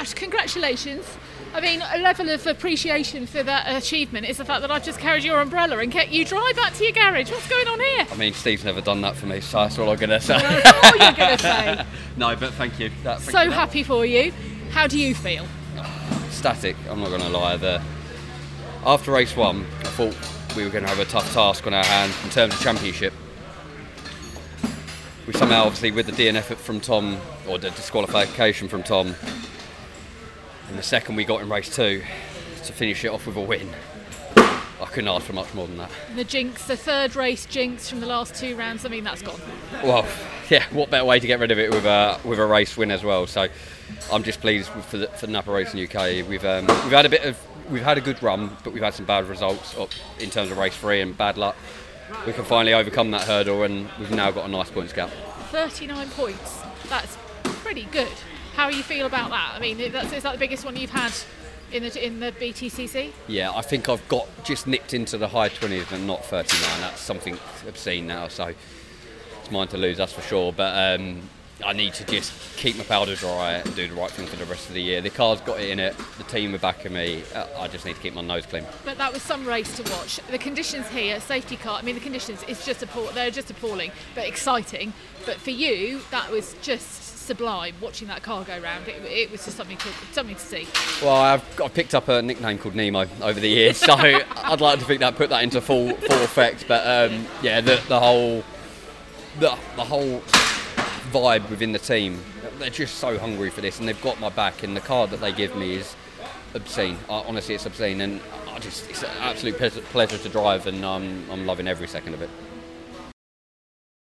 Ash, congratulations. I mean, a level of appreciation for that achievement is the fact that I've just carried your umbrella and kept you dry back to your garage. What's going on here? I mean, Steve's never done that for me, so that's all I'm going to say. That's all you're going to say. no, but thank you. That, thank So you. happy for you. How do you feel? Static, I'm not going to lie. The, after race one, I thought we were going to have a tough task on our hands in terms of championship. We somehow, obviously, with the DNF from Tom, or the disqualification from Tom, and the second we got in race two, to finish it off with a win, I couldn't ask for much more than that. The jinx, the third race jinx from the last two rounds, I mean, that's gone. Well, yeah, what better way to get rid of it with a with a race win as well? So, I'm just pleased for the, for Napa Racing UK. We've um, we've had a bit of we've had a good run, but we've had some bad results up in terms of race three and bad luck. We can finally overcome that hurdle, and we've now got a nice points gap. 39 points. That's pretty good. How do you feel about that? I mean, that's, is that the biggest one you've had in the in the BTCC? Yeah, I think I've got just nipped into the high 20s and not 39. That's something obscene now, so it's mine to lose, that's for sure. But um, I need to just keep my powder dry and do the right thing for the rest of the year. The car's got it in it, the team are backing me. Uh, I just need to keep my nose clean. But that was some race to watch. The conditions here, safety car. I mean, the conditions is just appalling. They're just appalling, but exciting. But for you, that was just sublime. Watching that car go round, it, it was just something to something to see. Well, I've, I've picked up a nickname called Nemo over the years, so I'd like to think that put that into full full effect. But um, yeah, the, the whole the, the whole vibe within the team, they're just so hungry for this, and they've got my back. And the card that they give me is obscene. I, honestly, it's obscene, and I just it's an absolute pleasure, pleasure to drive, and um, I'm loving every second of it.